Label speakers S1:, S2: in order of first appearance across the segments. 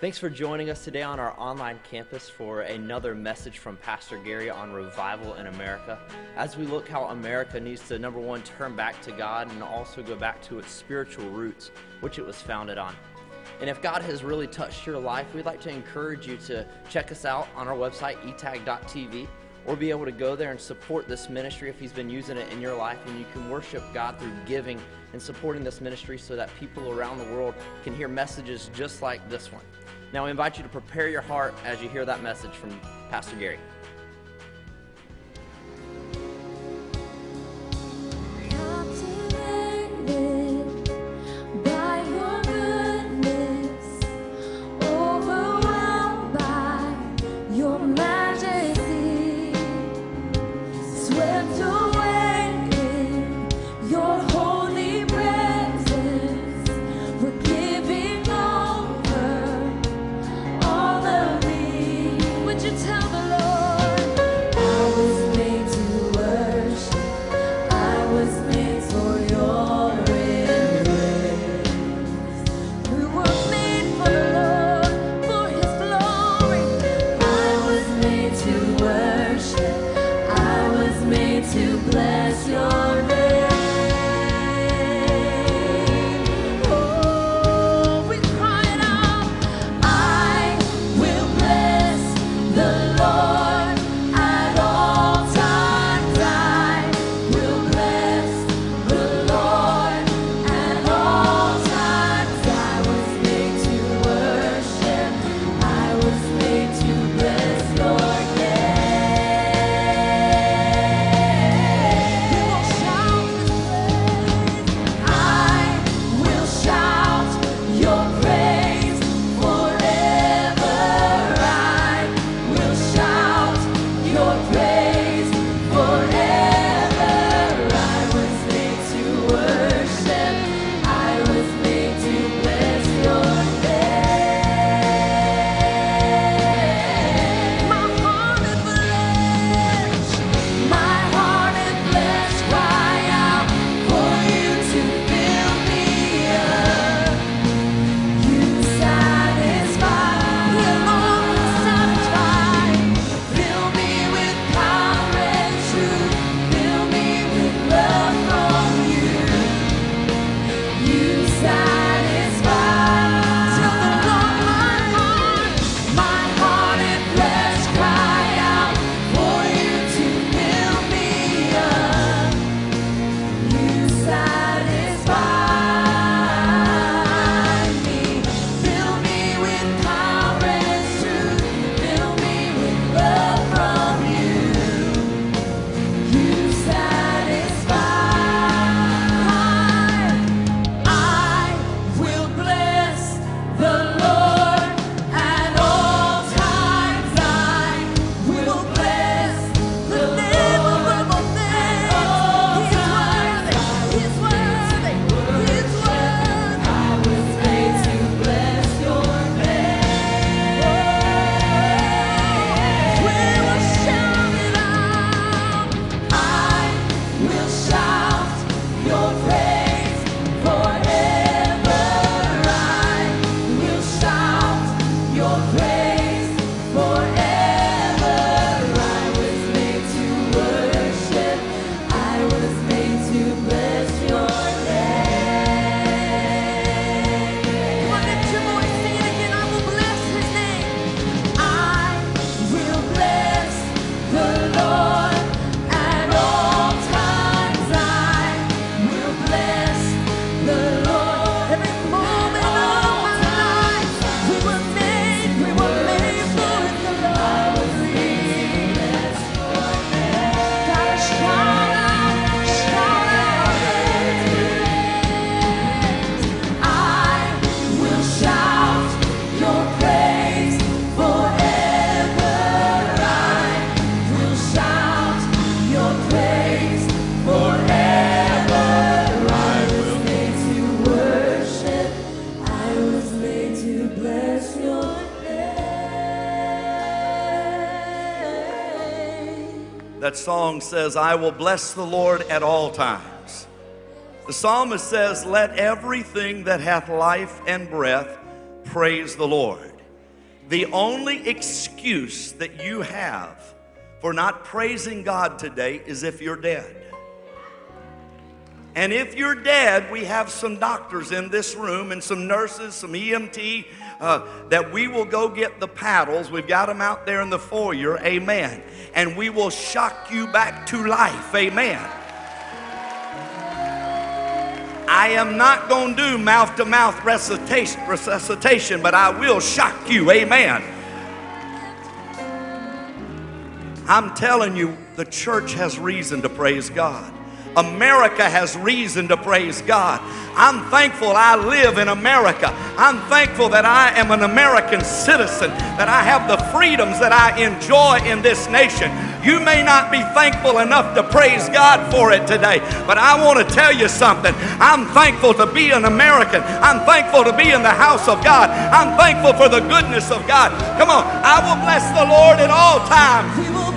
S1: Thanks for joining us today on our online campus for another message from Pastor Gary on revival in America. As we look how America needs to, number one, turn back to God and also go back to its spiritual roots, which it was founded on. And if God has really touched your life, we'd like to encourage you to check us out on our website, etag.tv, or be able to go there and support this ministry if He's been using it in your life. And you can worship God through giving and supporting this ministry so that people around the world can hear messages just like this one. Now, I invite you to prepare your heart as you hear that message from Pastor Gary.
S2: Song says, I will bless the Lord at all times. The psalmist says, Let everything that hath life and breath praise the Lord. The only excuse that you have for not praising God today is if you're dead. And if you're dead, we have some doctors in this room and some nurses, some EMT, uh, that we will go get the paddles. We've got them out there in the foyer, amen. And we will shock you back to life, amen. I am not going to do mouth to mouth resuscitation, resuscitation, but I will shock you, amen. I'm telling you, the church has reason to praise God. America has reason to praise God. I'm thankful I live in America. I'm thankful that I am an American citizen, that I have the freedoms that I enjoy in this nation. You may not be thankful enough to praise God for it today, but I want to tell you something. I'm thankful to be an American. I'm thankful to be in the house of God. I'm thankful for the goodness of God. Come on, I will bless the Lord at all times.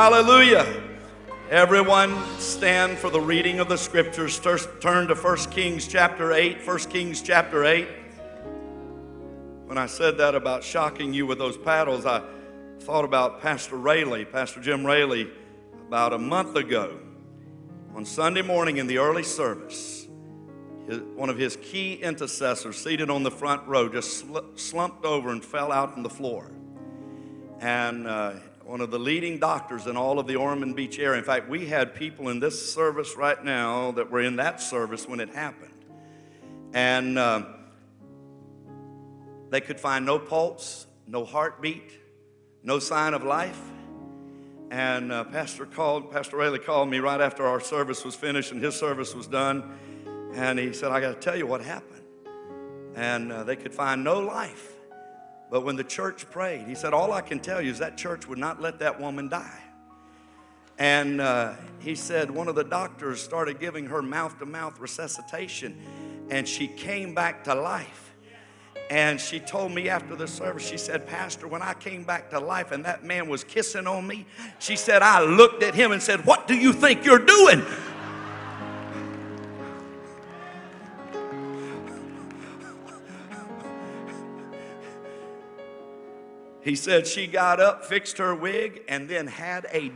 S2: Hallelujah. Everyone stand for the reading of the scriptures. Turn to 1 Kings chapter 8. 1 Kings chapter 8. When I said that about shocking you with those paddles, I thought about Pastor Raley, Pastor Jim Raley, about a month ago. On Sunday morning in the early service, one of his key intercessors, seated on the front row, just sl- slumped over and fell out on the floor and uh, one of the leading doctors in all of the Ormond Beach area. In fact, we had people in this service right now that were in that service when it happened. And uh, they could find no pulse, no heartbeat, no sign of life. And uh, Pastor called, Pastor Raley called me right after our service was finished and his service was done. And he said, I got to tell you what happened. And uh, they could find no life. But when the church prayed, he said, All I can tell you is that church would not let that woman die. And uh, he said, One of the doctors started giving her mouth to mouth resuscitation, and she came back to life. And she told me after the service, she said, Pastor, when I came back to life and that man was kissing on me, she said, I looked at him and said, What do you think you're doing? He said she got up, fixed her wig, and then had a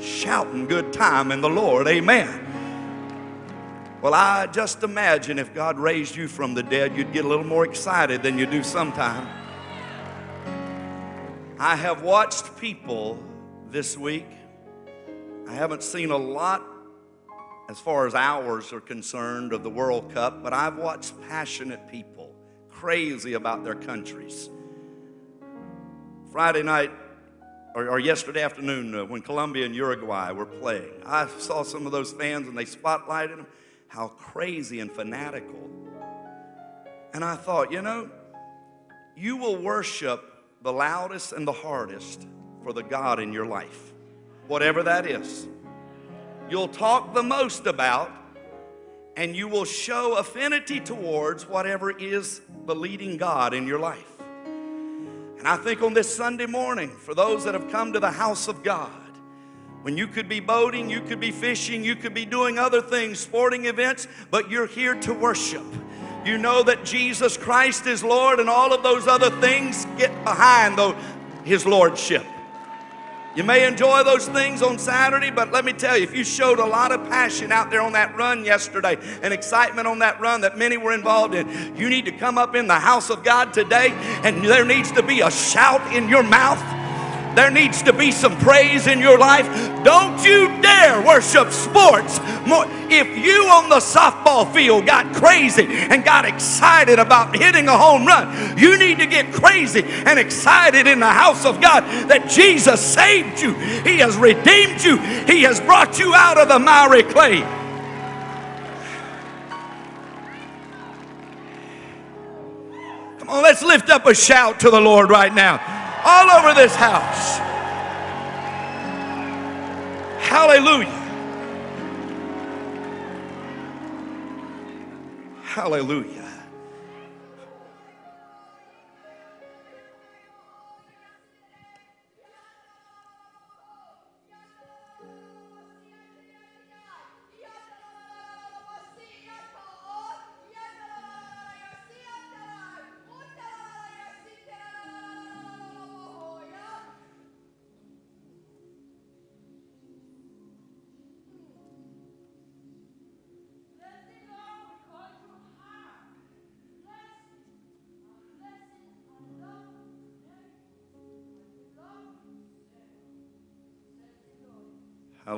S2: shouting good time in the Lord. Amen. Well, I just imagine if God raised you from the dead, you'd get a little more excited than you do sometime. I have watched people this week. I haven't seen a lot as far as hours are concerned of the World Cup, but I've watched passionate people crazy about their countries. Friday night or, or yesterday afternoon uh, when Colombia and Uruguay were playing, I saw some of those fans and they spotlighted them, how crazy and fanatical. And I thought, you know, you will worship the loudest and the hardest for the God in your life, whatever that is. You'll talk the most about, and you will show affinity towards whatever is the leading God in your life. And I think on this Sunday morning, for those that have come to the house of God, when you could be boating, you could be fishing, you could be doing other things, sporting events, but you're here to worship. You know that Jesus Christ is Lord, and all of those other things get behind the, His Lordship. You may enjoy those things on Saturday, but let me tell you, if you showed a lot of passion out there on that run yesterday and excitement on that run that many were involved in, you need to come up in the house of God today and there needs to be a shout in your mouth. There needs to be some praise in your life. Don't you dare worship sports more. If you on the softball field got crazy and got excited about hitting a home run, you need to get crazy and excited in the house of God that Jesus saved you. He has redeemed you. He has brought you out of the miry clay. Come on, let's lift up a shout to the Lord right now. All over this house. Hallelujah. Hallelujah.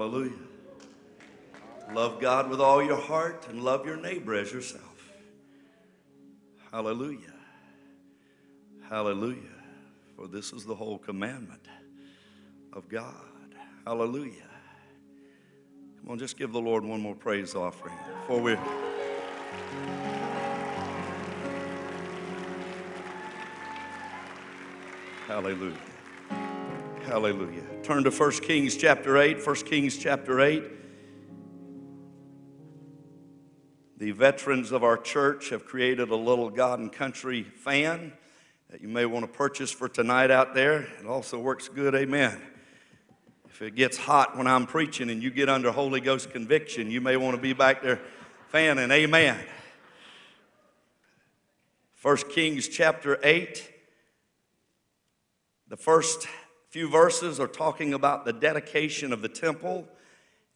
S2: Hallelujah. Love God with all your heart and love your neighbor as yourself. Hallelujah. Hallelujah. For this is the whole commandment of God. Hallelujah. Come on, just give the Lord one more praise offering before we. Hallelujah. Hallelujah. Turn to 1 Kings chapter 8. 1 Kings chapter 8. The veterans of our church have created a little God and Country fan that you may want to purchase for tonight out there. It also works good, amen. If it gets hot when I'm preaching and you get under Holy Ghost conviction, you may want to be back there fanning, amen. 1 Kings chapter 8. The first few verses are talking about the dedication of the temple.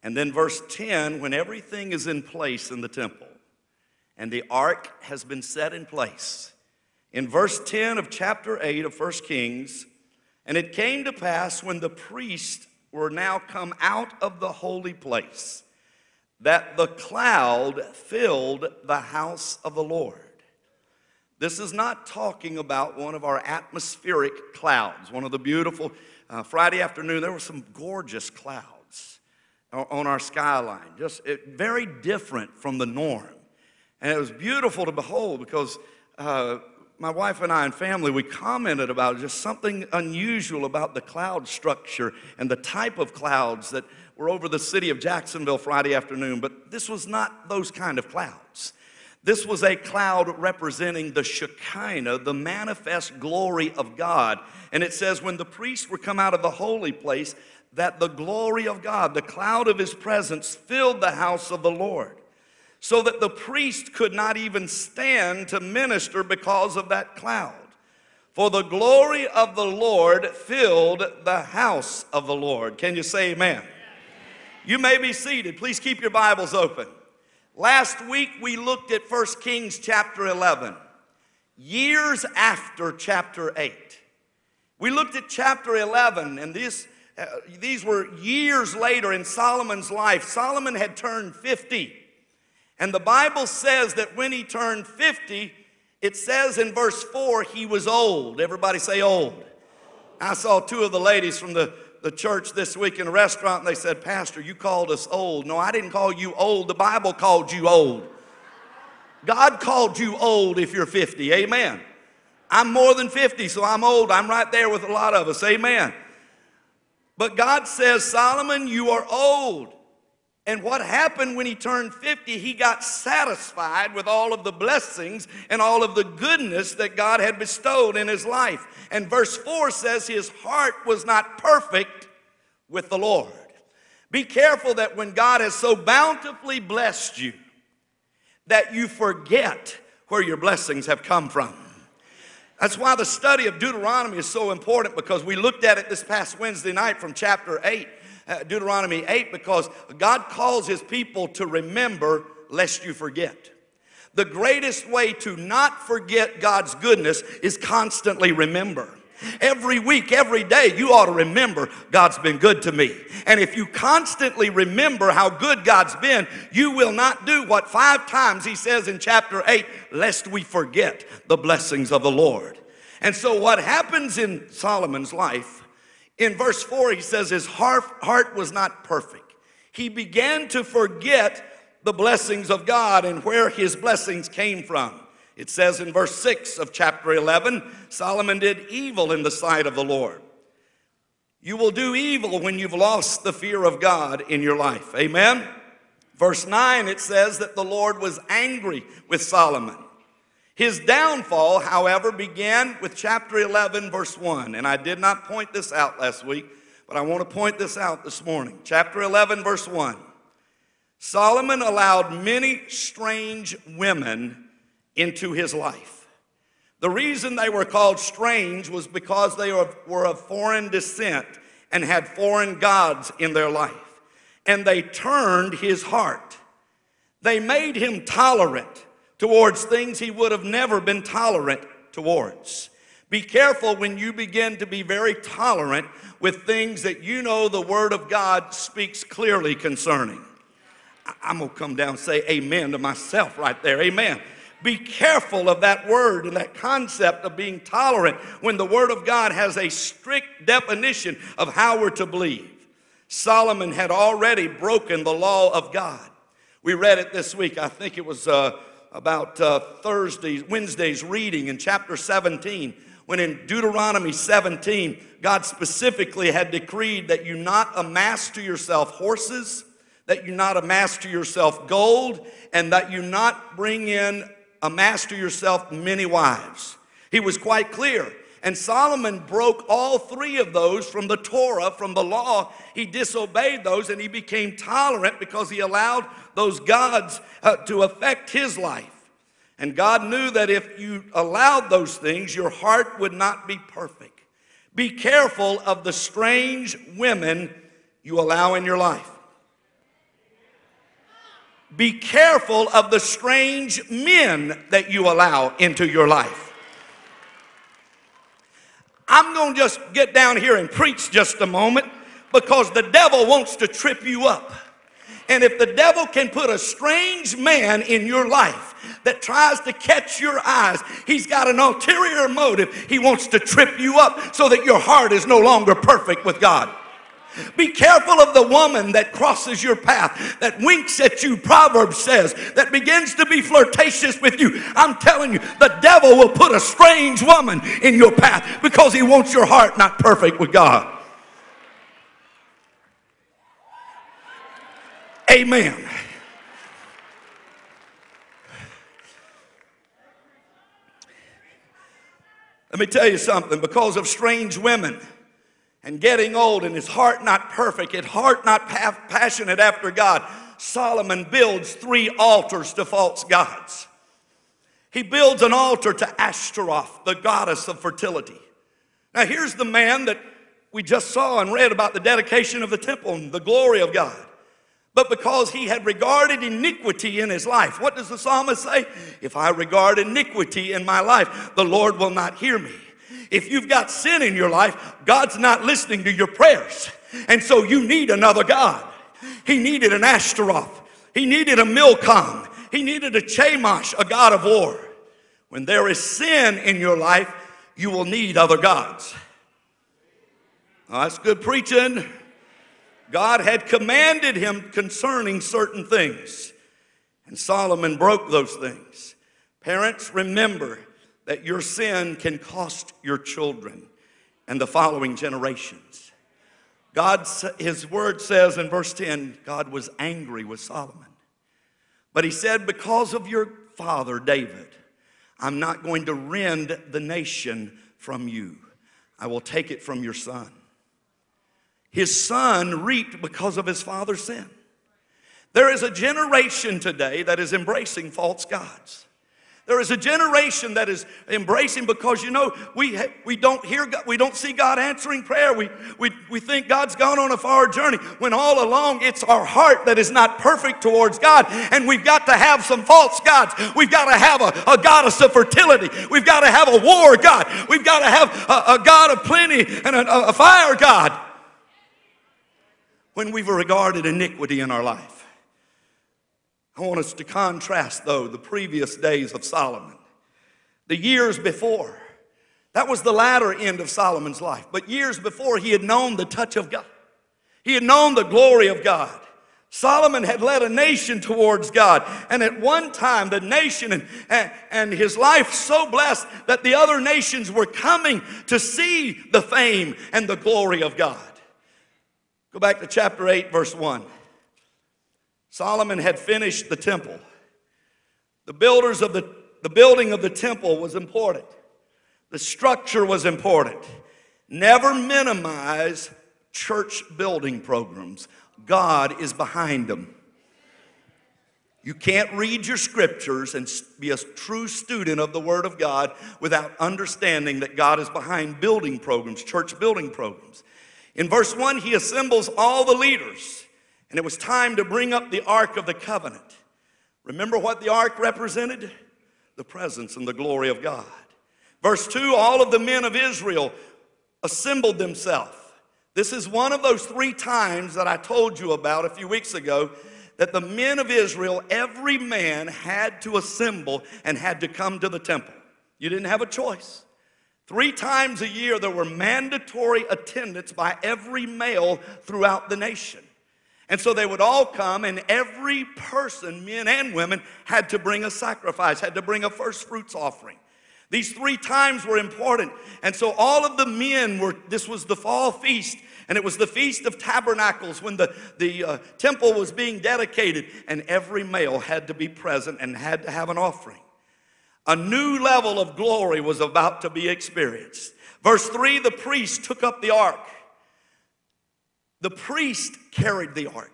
S2: And then verse 10, when everything is in place in the temple and the ark has been set in place. In verse 10 of chapter 8 of 1 Kings, and it came to pass when the priests were now come out of the holy place that the cloud filled the house of the Lord. This is not talking about one of our atmospheric clouds, one of the beautiful. Uh, Friday afternoon, there were some gorgeous clouds on our skyline, just it, very different from the norm. And it was beautiful to behold because uh, my wife and I and family, we commented about just something unusual about the cloud structure and the type of clouds that were over the city of Jacksonville Friday afternoon. But this was not those kind of clouds. This was a cloud representing the Shekinah, the manifest glory of God. And it says, when the priests were come out of the holy place, that the glory of God, the cloud of his presence, filled the house of the Lord, so that the priest could not even stand to minister because of that cloud. For the glory of the Lord filled the house of the Lord. Can you say amen? You may be seated. Please keep your Bibles open. Last week we looked at 1 Kings chapter 11, years after chapter 8. We looked at chapter 11, and this, uh, these were years later in Solomon's life. Solomon had turned 50. And the Bible says that when he turned 50, it says in verse 4, he was old. Everybody say old. I saw two of the ladies from the the church this week in a restaurant and they said, Pastor, you called us old. No, I didn't call you old. The Bible called you old. God called you old if you're 50. Amen. I'm more than 50, so I'm old. I'm right there with a lot of us. Amen. But God says, Solomon, you are old. And what happened when he turned 50? He got satisfied with all of the blessings and all of the goodness that God had bestowed in his life. And verse 4 says his heart was not perfect with the Lord. Be careful that when God has so bountifully blessed you, that you forget where your blessings have come from. That's why the study of Deuteronomy is so important because we looked at it this past Wednesday night from chapter 8 uh, Uh, Deuteronomy 8 because God calls his people to remember lest you forget. The greatest way to not forget God's goodness is constantly remember. Every week, every day, you ought to remember God's been good to me. And if you constantly remember how good God's been, you will not do what five times he says in chapter 8, lest we forget the blessings of the Lord. And so, what happens in Solomon's life, in verse 4, he says his heart, was not perfect. He began to forget the blessings of God and where his blessings came from. It says in verse 6 of chapter 11 Solomon did evil in the sight of the Lord. You will do evil when you've lost the fear of God in your life. Amen? Verse 9, it says that the Lord was angry with Solomon. His downfall, however, began with chapter 11, verse 1. And I did not point this out last week, but I want to point this out this morning. Chapter 11, verse 1. Solomon allowed many strange women into his life. The reason they were called strange was because they were of foreign descent and had foreign gods in their life. And they turned his heart. They made him tolerant towards things he would have never been tolerant towards. Be careful when you begin to be very tolerant with things that you know the Word of God speaks clearly concerning. I'm going to come down and say amen to myself right there. Amen. Be careful of that word and that concept of being tolerant when the Word of God has a strict definition of how we're to believe. Solomon had already broken the law of God. We read it this week. I think it was uh, about uh, Thursday's, Wednesday's reading in chapter 17, when in Deuteronomy 17, God specifically had decreed that you not amass to yourself horses, that you not amass to yourself gold, and that you not bring in amass to yourself many wives. He was quite clear. And Solomon broke all three of those from the Torah, from the law. He disobeyed those and he became tolerant because he allowed those gods uh, to affect his life. And God knew that if you allowed those things, your heart would not be perfect. Be careful of the strange women you allow in your life. Be careful of the strange men that you allow into your life. I'm going to just get down here and preach just a moment because the devil wants to trip you up. And if the devil can put a strange man in your life that tries to catch your eyes, he's got an ulterior motive. He wants to trip you up so that your heart is no longer perfect with God. Be careful of the woman that crosses your path, that winks at you, Proverbs says, that begins to be flirtatious with you. I'm telling you, the devil will put a strange woman in your path because he wants your heart not perfect with God. Amen. Let me tell you something because of strange women and getting old and his heart not perfect, his heart not pa- passionate after God, Solomon builds three altars to false gods. He builds an altar to Ashtaroth, the goddess of fertility. Now, here's the man that we just saw and read about the dedication of the temple and the glory of God. But because he had regarded iniquity in his life, what does the psalmist say? If I regard iniquity in my life, the Lord will not hear me. If you've got sin in your life, God's not listening to your prayers. And so you need another God. He needed an Ashtaroth. He needed a Milcom. He needed a Chemosh, a God of war. When there is sin in your life, you will need other gods. That's good preaching. God had commanded him concerning certain things, and Solomon broke those things. Parents, remember that your sin can cost your children and the following generations. God, his word says in verse 10, God was angry with Solomon. But he said, Because of your father, David, I'm not going to rend the nation from you. I will take it from your son. His son reaped because of his father's sin. There is a generation today that is embracing false gods. There is a generation that is embracing because you know we we don't hear God, we don't see God answering prayer. We, we we think God's gone on a far journey when all along it's our heart that is not perfect towards God, and we've got to have some false gods. We've got to have a, a goddess of fertility. We've got to have a war God. We've got to have a, a God of plenty and a, a fire God. When we've regarded iniquity in our life. I want us to contrast, though, the previous days of Solomon, the years before. That was the latter end of Solomon's life. But years before, he had known the touch of God, he had known the glory of God. Solomon had led a nation towards God. And at one time, the nation and, and, and, his life so blessed that the other nations were coming to see the fame and the glory of God. Go back to chapter 8, verse 1. Solomon had finished the temple. The builders of the, the building of the temple was important. The structure was important. Never minimize church building programs. God is behind them. You can't read your scriptures and be a true student of the Word of God without understanding that God is behind building programs, church building programs. In verse 1, he assembles all the leaders and it was time to bring up the Ark of the Covenant. Remember what the Ark represented? The presence and the glory of God. Verse 2 all of the men of Israel assembled themselves. This is one of those three times that I told you about a few weeks ago that the men of Israel, every man had to assemble and had to come to the temple. You didn't have a choice. Three times a year, there were mandatory attendance by every male throughout the nation. And so they would all come, and every person, men and women, had to bring a sacrifice, had to bring a first fruits offering. These three times were important. And so all of the men were, this was the fall feast, and it was the Feast of Tabernacles when the, the uh, temple was being dedicated, and every male had to be present and had to have an offering. A new level of glory was about to be experienced. Verse 3 the priest took up the ark. The priest carried the ark.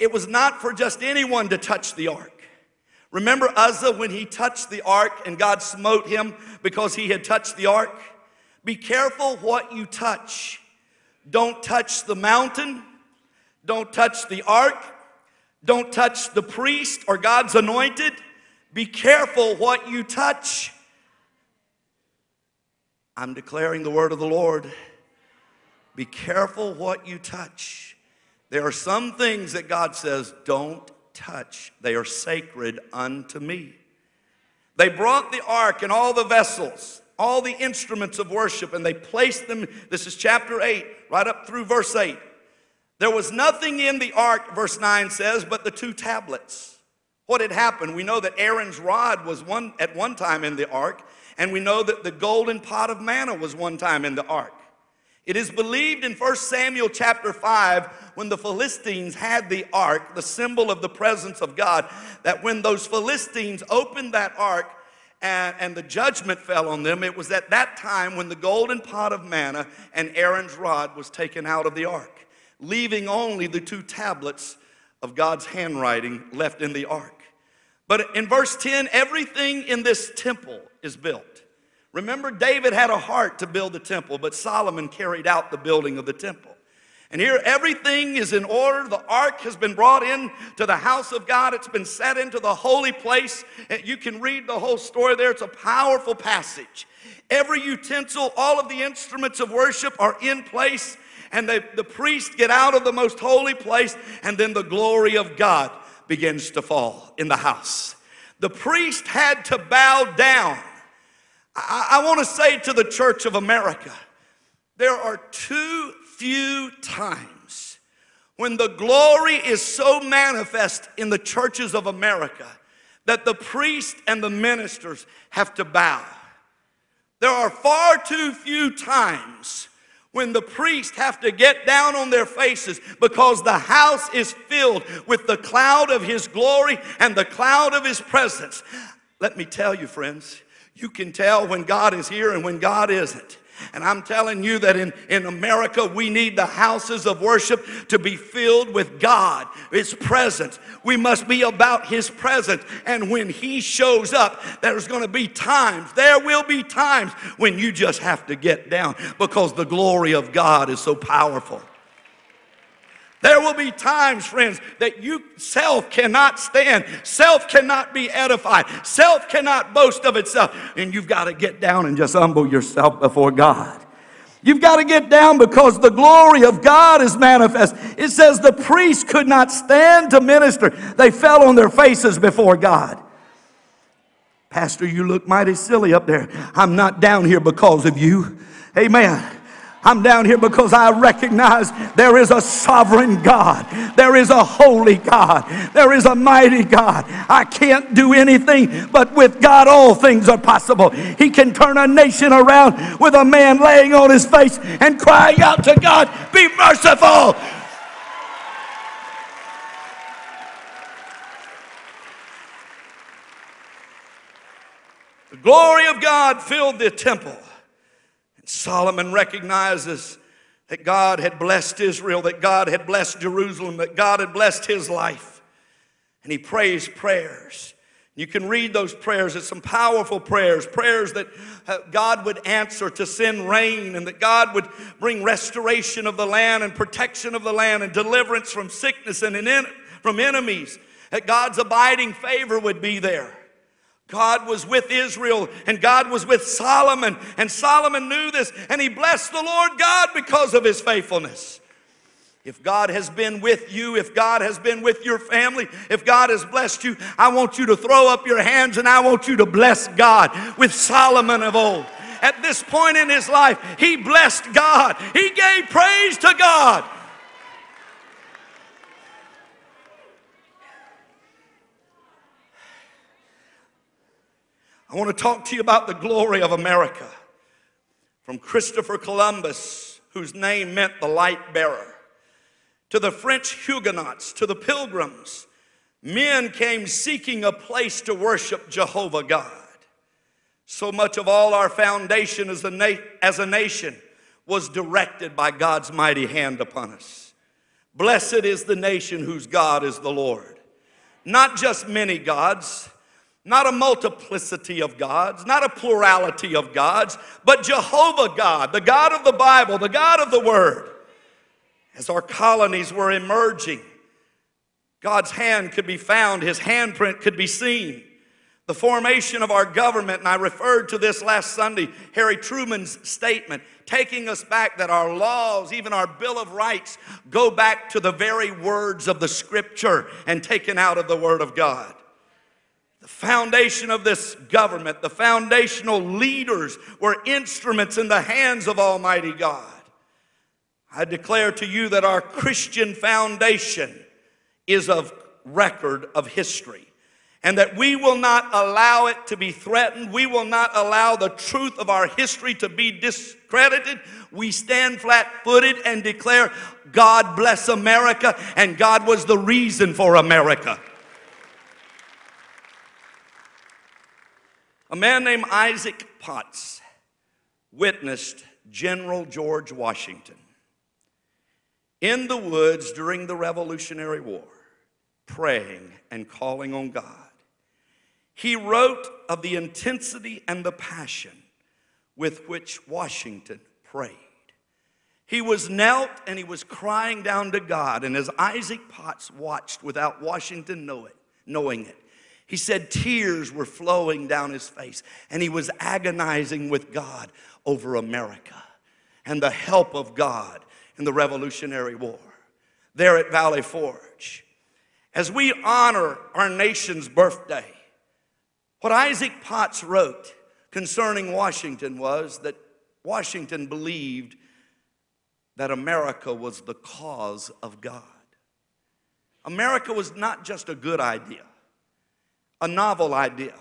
S2: It was not for just anyone to touch the ark. Remember Uzzah when he touched the ark and God smote him because he had touched the ark? Be careful what you touch. Don't touch the mountain. Don't touch the ark. Don't touch the priest or God's anointed. Be careful what you touch. I'm declaring the word of the Lord. Be careful what you touch. There are some things that God says, don't touch. They are sacred unto me. They brought the ark and all the vessels, all the instruments of worship, and they placed them. This is chapter 8, right up through verse 8. There was nothing in the ark, verse 9 says, but the two tablets. What had happened? We know that Aaron's rod was one at one time in the ark, and we know that the golden pot of manna was one time in the ark. It is believed in 1 Samuel chapter 5, when the Philistines had the ark, the symbol of the presence of God, that when those Philistines opened that ark and, and, the judgment fell on them, it was at that time when the golden pot of manna and Aaron's rod was taken out of the ark, leaving only the two tablets of God's handwriting left in the ark. But in verse 10, everything in this temple is built. Remember, David had a heart to build the temple, but Solomon carried out the building of the temple. And here everything is in order. The ark has been brought in to the house of God. It's been set into the holy place. You can read the whole story there. It's a powerful passage. Every utensil, all of the instruments of worship are in place. And the, the priests get out of the most holy place. And then the glory of God begins to fall in the house. The priest had to bow down I, I want to say to the Church of America there are too few times when the glory is so manifest in the churches of America that the priest and the ministers have to bow. There are far too few times when the priests have to get down on their faces because the house is filled with the cloud of his glory and the cloud of his presence. Let me tell you, friends, you can tell when God is here and when God isn't. And I'm telling you that in, in America, we need the houses of worship to be filled with God, His presence. We must be about His presence. And when He shows up, there's going to be times, there will be times when you just have to get down because the glory of God is so powerful. There will be times, friends, that you self cannot stand. Self cannot be edified. Self cannot boast of itself. And you've got to get down and just humble yourself before God. You've got to get down because the glory of God is manifest. It says the priests could not stand to minister, they fell on their faces before God. Pastor, you look mighty silly up there. I'm not down here because of you. Amen. I'm down here because I recognize there is a sovereign God. There is a holy God. There is a mighty God. I can't do anything, but with God, all things are possible. He can turn a nation around with a man laying on his face and crying out to God, Be merciful. The glory of God filled the temple. Solomon recognizes that God had blessed Israel, that God had blessed Jerusalem, that God had blessed his life. And he prays prayers. You can read those prayers. It's some powerful prayers, prayers that uh, God would answer to send rain and that God would bring restoration of the land and protection of the land and deliverance from sickness and from enemies. That God's abiding favor would be there. God was with Israel and God was with Solomon, and Solomon knew this, and he blessed the Lord God because of his faithfulness. If God has been with you, if God has been with your family, if God has blessed you, I want you to throw up your hands and I want you to bless God with Solomon of old. At this point in his life, he blessed God, he gave praise to God. I want to talk to you about the glory of America. From Christopher Columbus, whose name meant the light bearer, to the French Huguenots, to the pilgrims, men came seeking a place to worship Jehovah God. So much of all our foundation as a, na- as a nation was directed by God's mighty hand upon us. Blessed is the nation whose God is the Lord. Not just many gods, not a multiplicity of gods, not a plurality of gods, but Jehovah God, the God of the Bible, the God of the Word. As our colonies were emerging, God's hand could be found, His handprint could be seen. The formation of our government, and I referred to this last Sunday, Harry Truman's statement, taking us back that our laws, even our Bill of Rights, go back to the very words of the Scripture and taken out of the Word of God. Foundation of this government, the foundational leaders were instruments in the hands of Almighty God. I declare to you that our Christian foundation is of record of history and that we will not allow it to be threatened. We will not allow the truth of our history to be discredited. We stand flat footed and declare, God bless America, and God was the reason for America. A man named Isaac Potts witnessed General George Washington in the woods during the Revolutionary War, praying and calling on God. He wrote of the intensity and the passion with which Washington prayed. He was knelt and he was crying down to God. And as Isaac Potts watched without Washington know it, knowing it, he said tears were flowing down his face, and he was agonizing with God over America and the help of God in the Revolutionary War there at Valley Forge. As we honor our nation's birthday, what Isaac Potts wrote concerning Washington was that Washington believed that America was the cause of God. America was not just a good idea a novel idea,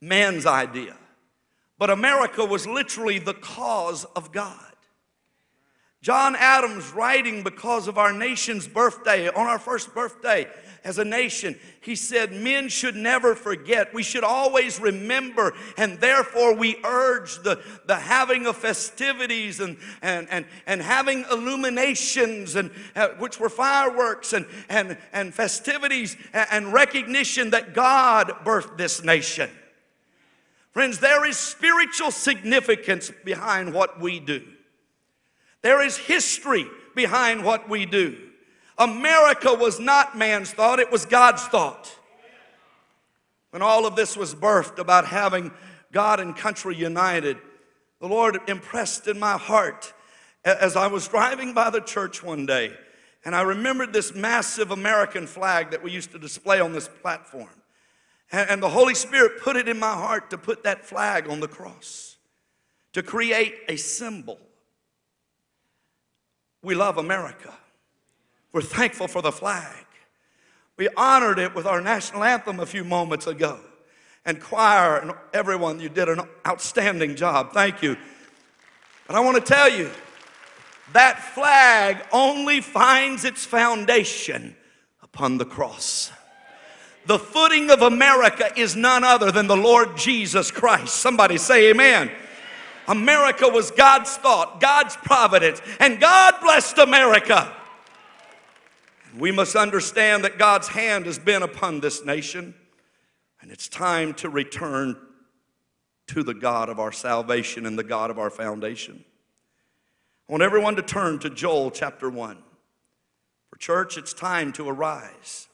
S2: man's idea. But America was literally the cause of God. John Adams, writing because of our nation's birthday, on our first birthday as a nation, he said, Men should never forget. We should always remember, and therefore we urge the, the having of festivities and, and, and, and having illuminations, and, uh, which were fireworks and, and, and festivities and, and recognition that God birthed this nation. Friends, there is spiritual significance behind what we do. There is history behind what we do. America was not man's thought, it was God's thought. When all of this was birthed about having God and country united, the Lord impressed in my heart as I was driving by the church one day, and I remembered this massive American flag that we used to display on this platform. And, the Holy Spirit put it in my heart to put that flag on the cross, to create a symbol. We love America. We're thankful for the flag. We honored it with our national anthem a few moments ago. And choir and everyone, you did an outstanding job. Thank you. But I want to tell you that flag only finds its foundation upon the cross. The footing of America is none other than the Lord Jesus Christ. Somebody say, Amen. America was God's thought, God's providence, and God blessed America. We must understand that God's hand has been upon this nation, and it's time to return to the God of our salvation and the God of our foundation. I want everyone to turn to Joel chapter 1. For church, it's time to arise.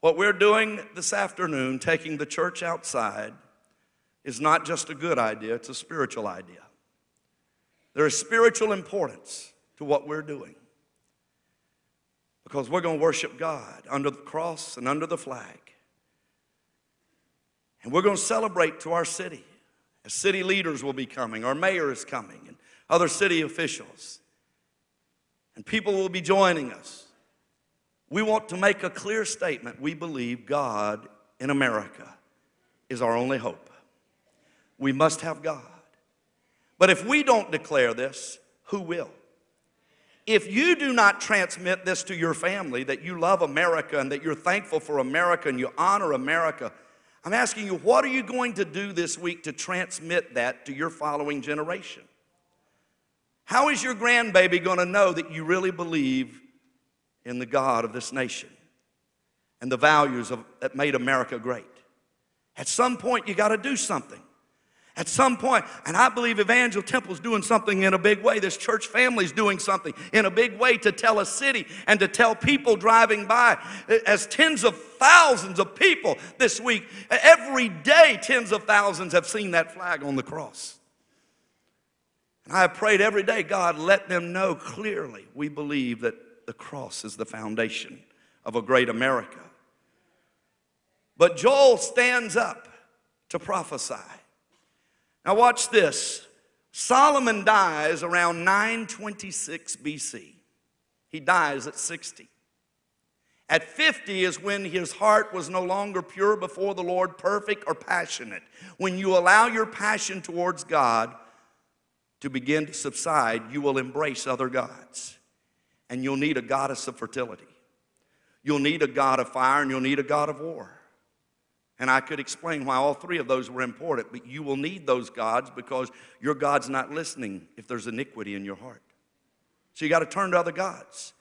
S2: What we're doing this afternoon, taking the church outside, is not just a good idea, it's a spiritual idea. There is spiritual importance to what we're doing because we're going to worship God under the cross and under the flag. And we're going to celebrate to our city. As city leaders will be coming, our mayor is coming, and other city officials. And people will be joining us. We want to make a clear statement. We believe God in America is our only hope. We must have God. But if we don't declare this, who will? If you do not transmit this to your family that you love America and that you're thankful for America and you honor America, I'm asking you, what are you going to do this week to transmit that to your following generation? How is your grandbaby going to know that you really believe in the God of this nation and the values of, that made America great? At some point, you got to do something. At some point, and I believe Evangel Temple's doing something in a big way. This church family's doing something in a big way to tell a city and to tell people driving by. As tens of thousands of people this week, every day, tens of thousands have seen that flag on the cross. And I have prayed every day, God, let them know clearly we believe that the cross is the foundation of a great America. But Joel stands up to prophesy. Now, watch this. Solomon dies around 926 BC. He dies at 60. At 50 is when his heart was no longer pure before the Lord, perfect or passionate. When you allow your passion towards God to begin to subside, you will embrace other gods. And you'll need a goddess of fertility. You'll need a god of fire and you'll need a god of war. And I could explain why all three of those were important, but you will need those gods because your God's not listening if there's iniquity in your heart. So you got to turn to other gods.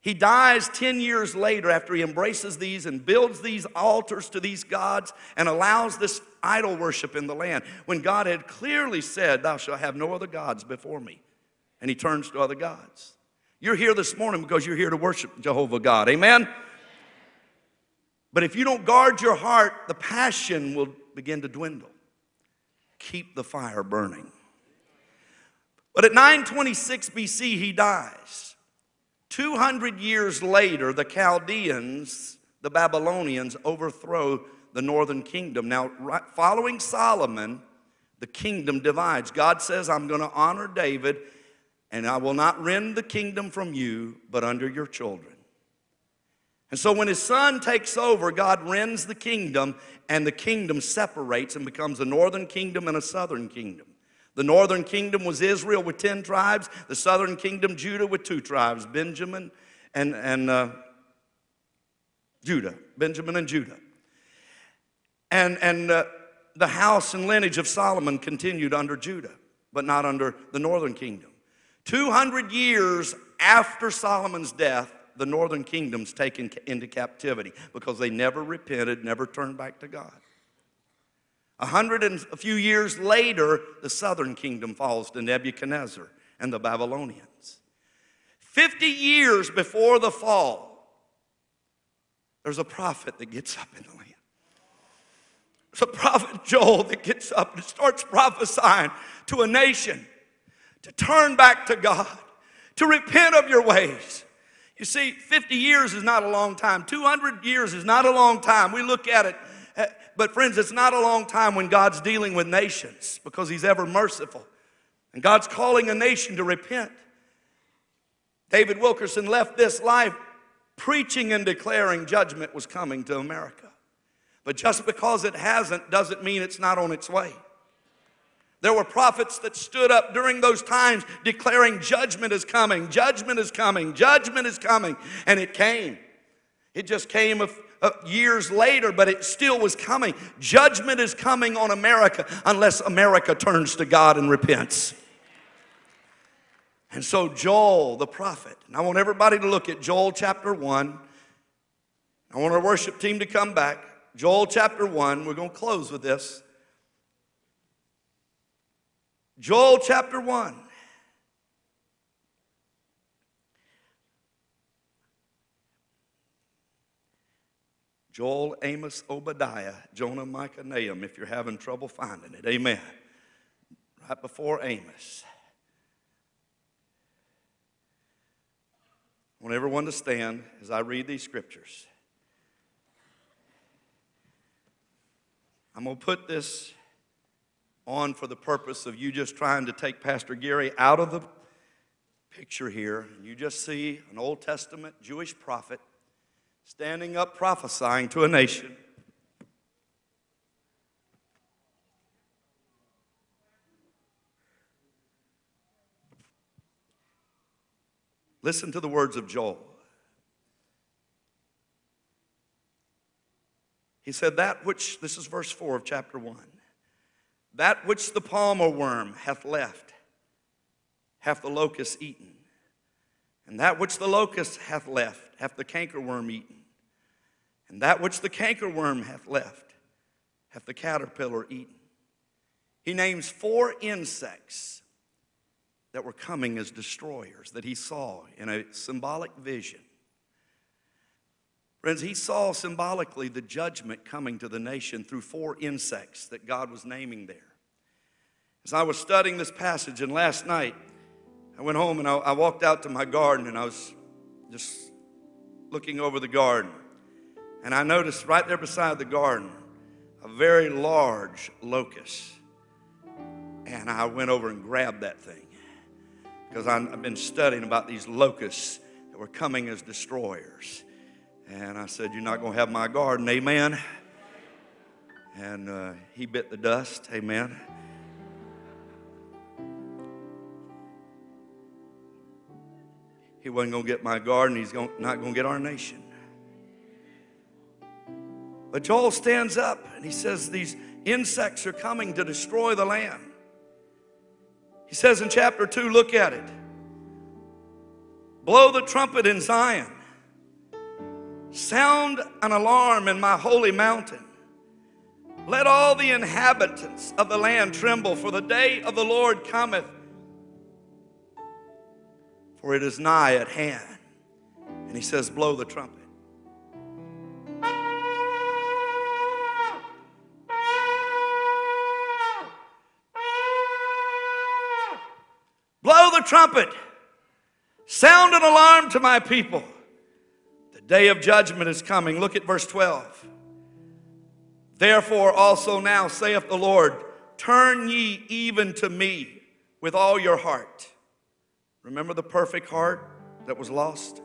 S2: He dies 10 years later after he embraces these and builds these altars to these gods and allows this idol worship in the land when God had clearly said, Thou shalt have no other gods before me. And he turns to other gods. You're here this morning because you're here to worship Jehovah God. Amen? But if you don't guard your heart, the passion will begin to dwindle. Keep the fire burning. But at 926 BC, he dies. 200 years later, the Chaldeans, the Babylonians, overthrow the northern kingdom. Now, following Solomon, the kingdom divides. God says, I'm going to honor David, and I will not rend the kingdom from you, but under your children. And so when his son takes over, God rends the kingdom, and the kingdom separates and becomes a northern kingdom and a southern kingdom. The northern kingdom was Israel with 10 tribes, the southern kingdom, Judah, with two tribes Benjamin and, and uh, Judah. Benjamin and Judah. And, and uh, the house and lineage of Solomon continued under Judah, but not under the northern kingdom. 200 years after Solomon's death, the northern kingdom's taken into captivity because they never repented, never turned back to God. A hundred and a few years later, the southern kingdom falls to Nebuchadnezzar and the Babylonians. 50 years before the fall, there's a prophet that gets up in the land. There's a prophet, Joel, that gets up and starts prophesying to a nation to turn back to God, to repent of your ways. You see, 50 years is not a long time. 200 years is not a long time. We look at it, eh, but friends, it's not a long time when God's dealing with nations because He's ever merciful. And God's calling a nation to repent. David Wilkerson left this life preaching and declaring judgment was coming to America. But just because it hasn't doesn't mean it's not on its way. There were prophets that stood up during those times declaring judgment is coming, judgment is coming, judgment is coming. And it came. It just came years later, but it still was coming. Judgment is coming on America unless America turns to God and repents. And so, Joel, the prophet, and I want everybody to look at Joel chapter 1. I want our worship team to come back. Joel chapter 1, we're going to close with this. Joel chapter 1. Joel, Amos, Obadiah, Jonah, Micah, Nahum, if you're having trouble finding it. Amen. Right before Amos. I want everyone to stand as I read these scriptures. I'm going to put this on for the purpose of you just trying to take Pastor Gary out of the picture here. And you just see an Old Testament Jewish prophet standing up prophesying to a nation. Listen to the words of Joel. He said, That which, this is verse 4 of chapter 1, that which the palmer worm hath left, hath the locust eaten. And that which the locust hath left, hath the cankerworm eaten. And that which the cankerworm hath left, hath the caterpillar eaten. He names four insects that were coming as destroyers that he saw in a symbolic vision. Friends, he saw symbolically the judgment coming to the nation through four insects that God was naming there. As I was studying this passage, and last night I went home and I, I walked out to my garden and I was just looking over the garden. And I noticed right there beside the garden a very large locust. And I went over and grabbed that thing because I've been studying about these locusts that were coming as destroyers. And I said, You're not going to have my garden, amen? And uh, he bit the dust, amen. He wasn't going to get my garden, he's going, not going to get our nation. But Joel stands up and he says, These insects are coming to destroy the land. He says in chapter 2, look at it. Blow the trumpet in Zion. Sound an alarm in my holy mountain. Let all the inhabitants of the land tremble, for the day of the Lord cometh, for it is nigh at hand. And he says, Blow the trumpet. Blow the trumpet. Sound an alarm to my people. Day of judgment is coming. Look at verse 12. Therefore, also now saith the Lord, turn ye even to me with all your heart. Remember the perfect heart that was lost?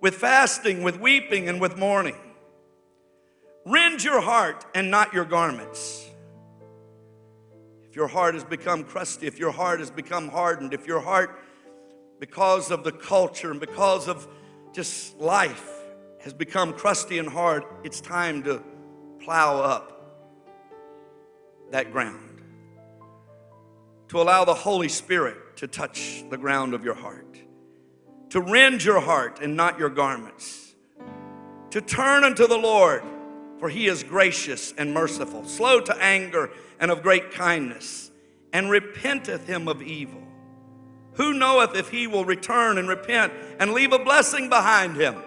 S2: With fasting, with weeping, and with mourning. Rend your heart and not your garments if your heart has become crusty, if your heart has become hardened, if your heart, because of the culture and because of just life, has become crusty and hard, it's time to plow up that ground. To allow the Holy Spirit to touch the ground of your heart. To rend your heart and not your garments. To turn unto the Lord, for he is gracious and merciful, slow to anger and of great kindness, and repenteth him of evil. Who knoweth if he will return and repent and leave a blessing behind him?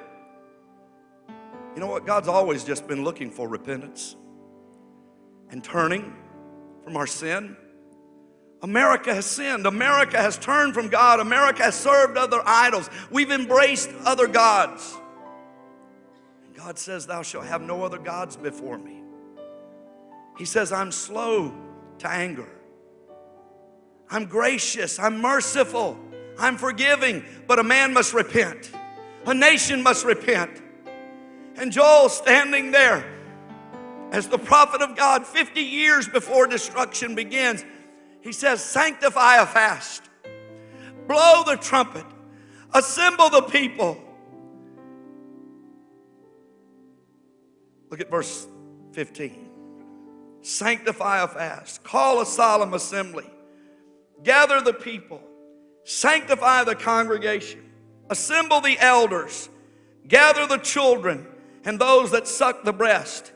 S2: You know what? God's always just been looking for repentance and turning from our sin. America has sinned. America has turned from God. America has served other idols. We've embraced other gods. And God says, Thou shalt have no other gods before me. He says, I'm slow to anger. I'm gracious. I'm merciful. I'm forgiving. But a man must repent. A nation must repent. And Joel standing there as the prophet of God 50 years before destruction begins, he says, Sanctify a fast, blow the trumpet, assemble the people. Look at verse 15. Sanctify a fast, call a solemn assembly, gather the people, sanctify the congregation, assemble the elders, gather the children and those that suck the breast,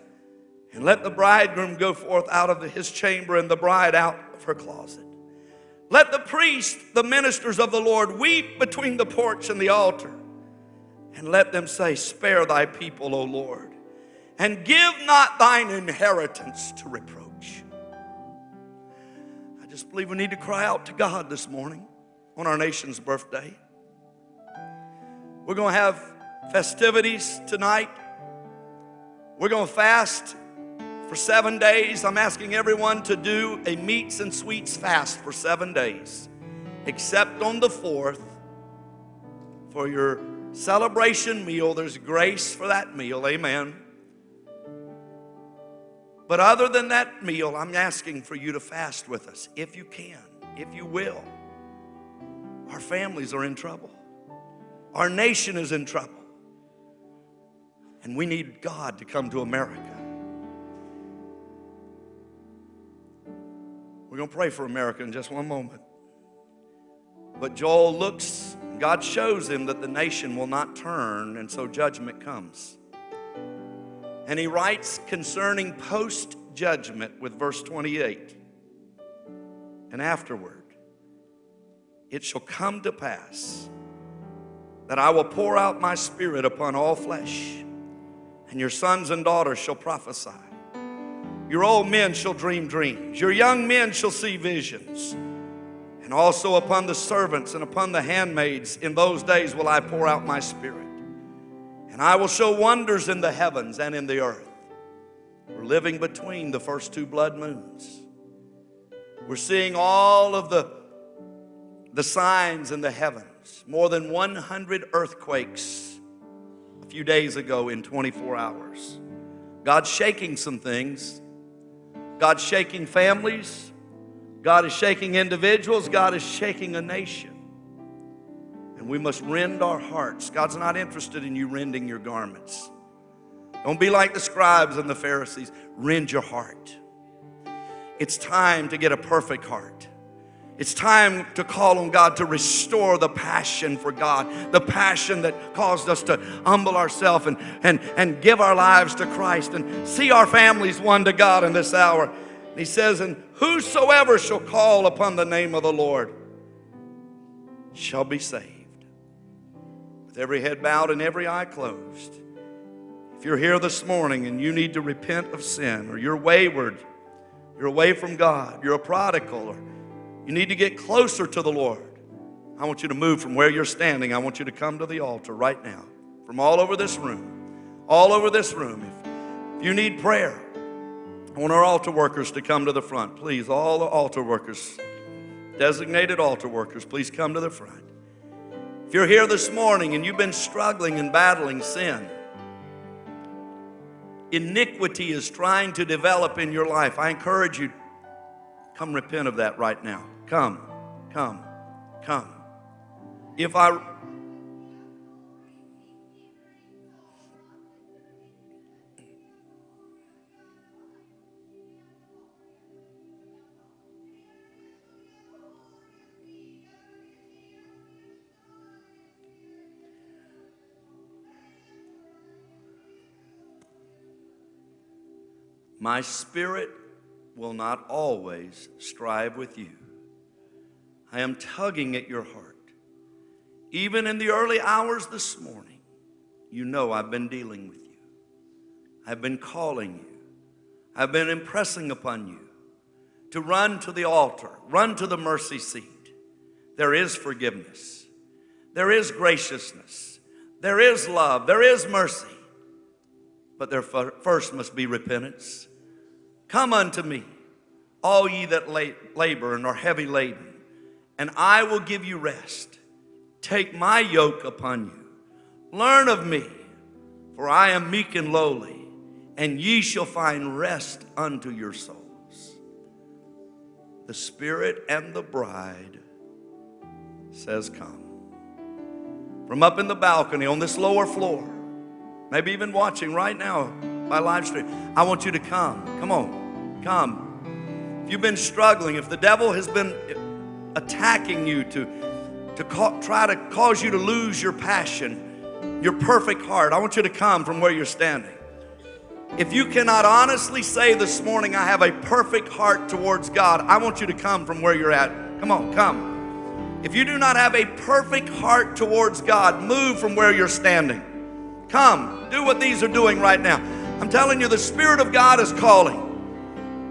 S2: and let the bridegroom go forth out of his chamber and the bride out of her closet. Let the priest, the ministers of the Lord, weep between the porch and the altar, and let them say, Spare thy people, O Lord, and give not thine inheritance to reproach. Just believe we need to cry out to God this morning on our nation's birthday. We're going to have festivities tonight. We're going to fast for seven days. I'm asking everyone to do a meats and sweets fast for seven days, except on the fourth for your celebration meal. There's grace for that meal. Amen. But other than that meal, I'm asking for you to fast with us if you can, if you will. Our families are in trouble, our nation is in trouble. And we need God to come to America. We're going to pray for America in just one moment. But Joel looks, God shows him that the nation will not turn, and so judgment comes. And he writes concerning post judgment with verse 28. And afterward, it shall come to pass that I will pour out my spirit upon all flesh and your sons and daughters shall prophesy. Your old men shall dream dreams. Your young men shall see visions. And also upon the servants and upon the handmaids in those days will I pour out my spirit. And I will show wonders in the heavens and in the earth. We're living between the first two blood moons. We're seeing all of the, the signs in the heavens. More than 100 earthquakes a few days ago in 24 hours. God's shaking some things. God's shaking families. God is shaking individuals. God is shaking a nation. And we must rend our hearts. God's not interested in you rending your garments. Don't be like the scribes and the Pharisees. Rend your heart. It's time to get a perfect heart. It's time to call on God to restore the passion for God, the passion that caused us to humble ourselves and, and, and give our lives to Christ and see our families won to God in this hour. He says, And whosoever shall call upon the name of the Lord shall be saved. With every head bowed and every eye closed. If you're here this morning and you need to repent of sin, or you're wayward, you're away from God, you're a prodigal, or you need to get closer to the Lord. I want you to move from where you're standing. I want you to come to the altar right now from all over this room. All over this room. If, if you need prayer, I want our altar workers to come to the front. Please, all the altar workers, designated altar workers, please come to the front. If you're here this morning and you've been struggling and battling sin, iniquity is trying to develop in your life, I encourage you Come repent of that right now. Come, come, come. If I My spirit will not always strive with you. I am tugging at your heart. Even in the early hours this morning, you know I've been dealing with you. I've been calling you. I've been impressing upon you to run to the altar, run to the mercy seat. There is forgiveness, there is graciousness, there is love, there is mercy. But there first must be repentance. Come unto me, all ye that labor and are heavy laden, and I will give you rest. Take my yoke upon you. Learn of me, for I am meek and lowly, and ye shall find rest unto your souls. The Spirit and the bride says, Come. From up in the balcony on this lower floor, maybe even watching right now by live stream, I want you to come. Come on, come. If you've been struggling, if the devil has been attacking you to, to ca- try to cause you to lose your passion, your perfect heart, I want you to come from where you're standing. If you cannot honestly say this morning, I have a perfect heart towards God, I want you to come from where you're at. Come on, come. If you do not have a perfect heart towards God, move from where you're standing. Come, do what these are doing right now. I'm telling you, the Spirit of God is calling.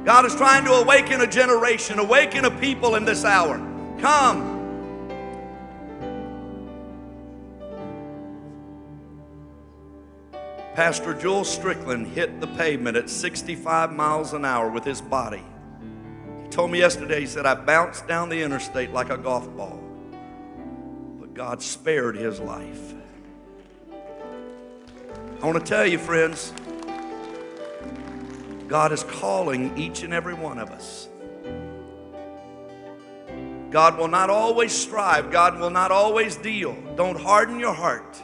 S2: God is trying to awaken a generation, awaken a people in this hour. Come. Pastor Joel Strickland hit the pavement at 65 miles an hour with his body. He told me yesterday, he said, I bounced down the interstate like a golf ball. But God spared his life. I want to tell you, friends, God is calling each and every one of us. God will not always strive, God will not always deal. Don't harden your heart.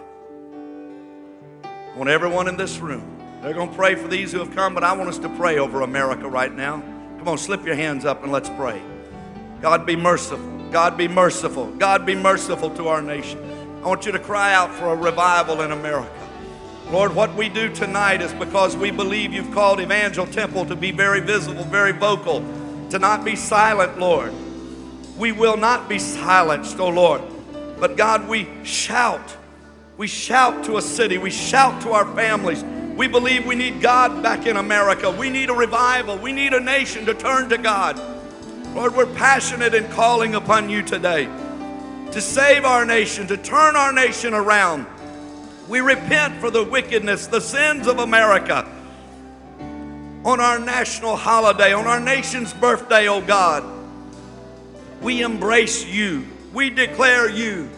S2: I want everyone in this room. They're going to pray for these who have come, but I want us to pray over America right now. Come on, slip your hands up and let's pray. God be merciful. God be merciful. God be merciful to our nation. I want you to cry out for a revival in America. Lord, what we do tonight is because we believe you've called Evangel Temple to be very visible, very vocal, to not be silent, Lord. We will not be silenced, oh Lord. But God, we shout. We shout to a city. We shout to our families. We believe we need God back in America. We need a revival. We need a nation to turn to God. Lord, we're passionate in calling upon you today to save our nation, to turn our nation around. We repent for the wickedness, the sins of America. On our national holiday, on our nation's birthday, oh God. We embrace you. We declare you.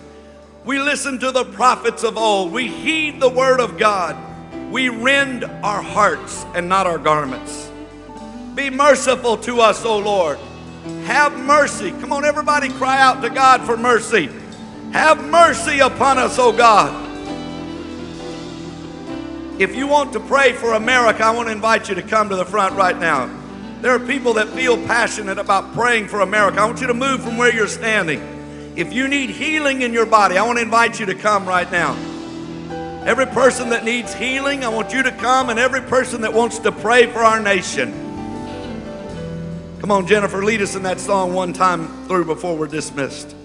S2: We listen to the prophets of old. We heed the word of God. We rend our hearts and not our garments. Be merciful to us, O Lord. Have mercy. Come on, everybody, cry out to God for mercy. Have mercy upon us, O God. If you want to pray for America, I want to invite you to come to the front right now. There are people that feel passionate about praying for America. I want you to move from where you're standing. If you need healing in your body, I want to invite you to come right now. Every person that needs healing, I want you to come, and every person that wants to pray for our nation. Come on, Jennifer, lead us in that song one time through before we're dismissed.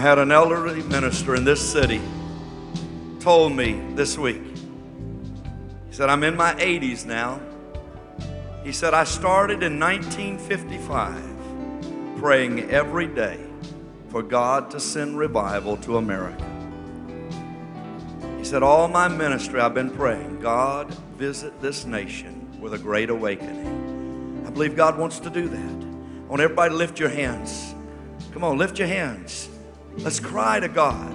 S2: I had an elderly minister in this city told me this week. He said, I'm in my 80s now. He said, I started in 1955 praying every day for God to send revival to America. He said, All my ministry, I've been praying, God, visit this nation with a great awakening. I believe God wants to do that. I want everybody to lift your hands. Come on, lift your hands. Let's cry to God.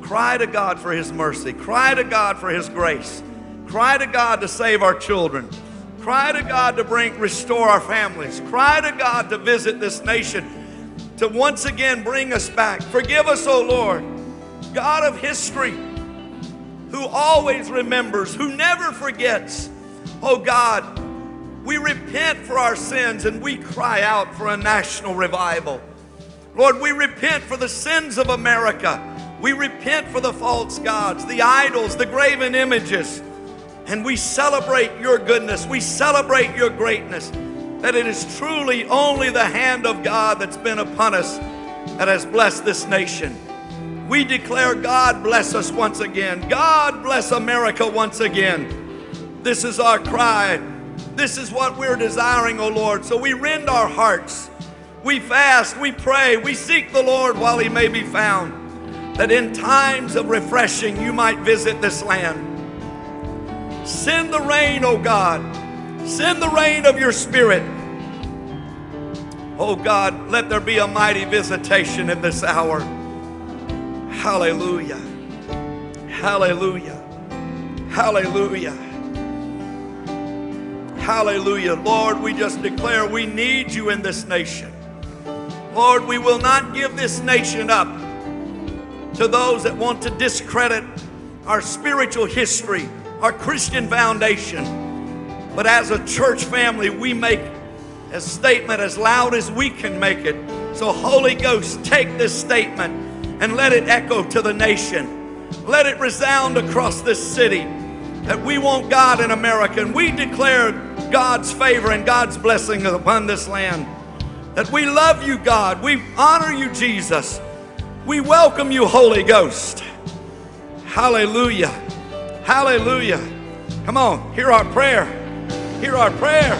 S2: Cry to God for His mercy. Cry to God for His grace. Cry to God to save our children. Cry to God to bring, restore our families. Cry to God to visit this nation, to once again bring us back. Forgive us, O Lord, God of history, who always remembers, who never forgets. Oh God, we repent for our sins and we cry out for a national revival. Lord, we repent for the sins of America. We repent for the false gods, the idols, the graven images. And we celebrate your goodness. We celebrate your greatness. That it is truly only the hand of God that's been upon us that has blessed this nation. We declare, God bless us once again. God bless America once again. This is our cry. This is what we're desiring, O Lord. So we rend our hearts. We fast, we pray, we seek the Lord while he may be found. That in times of refreshing, you might visit this land. Send the rain, O God. Send the rain of your spirit. Oh God, let there be a mighty visitation in this hour. Hallelujah. Hallelujah. Hallelujah. Hallelujah. Lord, we just declare we need you in this nation. Lord, we will not give this nation up to those that want to discredit our spiritual history, our Christian foundation. But as a church family, we make a statement as loud as we can make it. So, Holy Ghost, take this statement and let it echo to the nation. Let it resound across this city that we want God in America and we declare God's favor and God's blessing upon this land. That we love you, God. We honor you, Jesus. We welcome you, Holy Ghost. Hallelujah. Hallelujah. Come on, hear our prayer. Hear our prayer.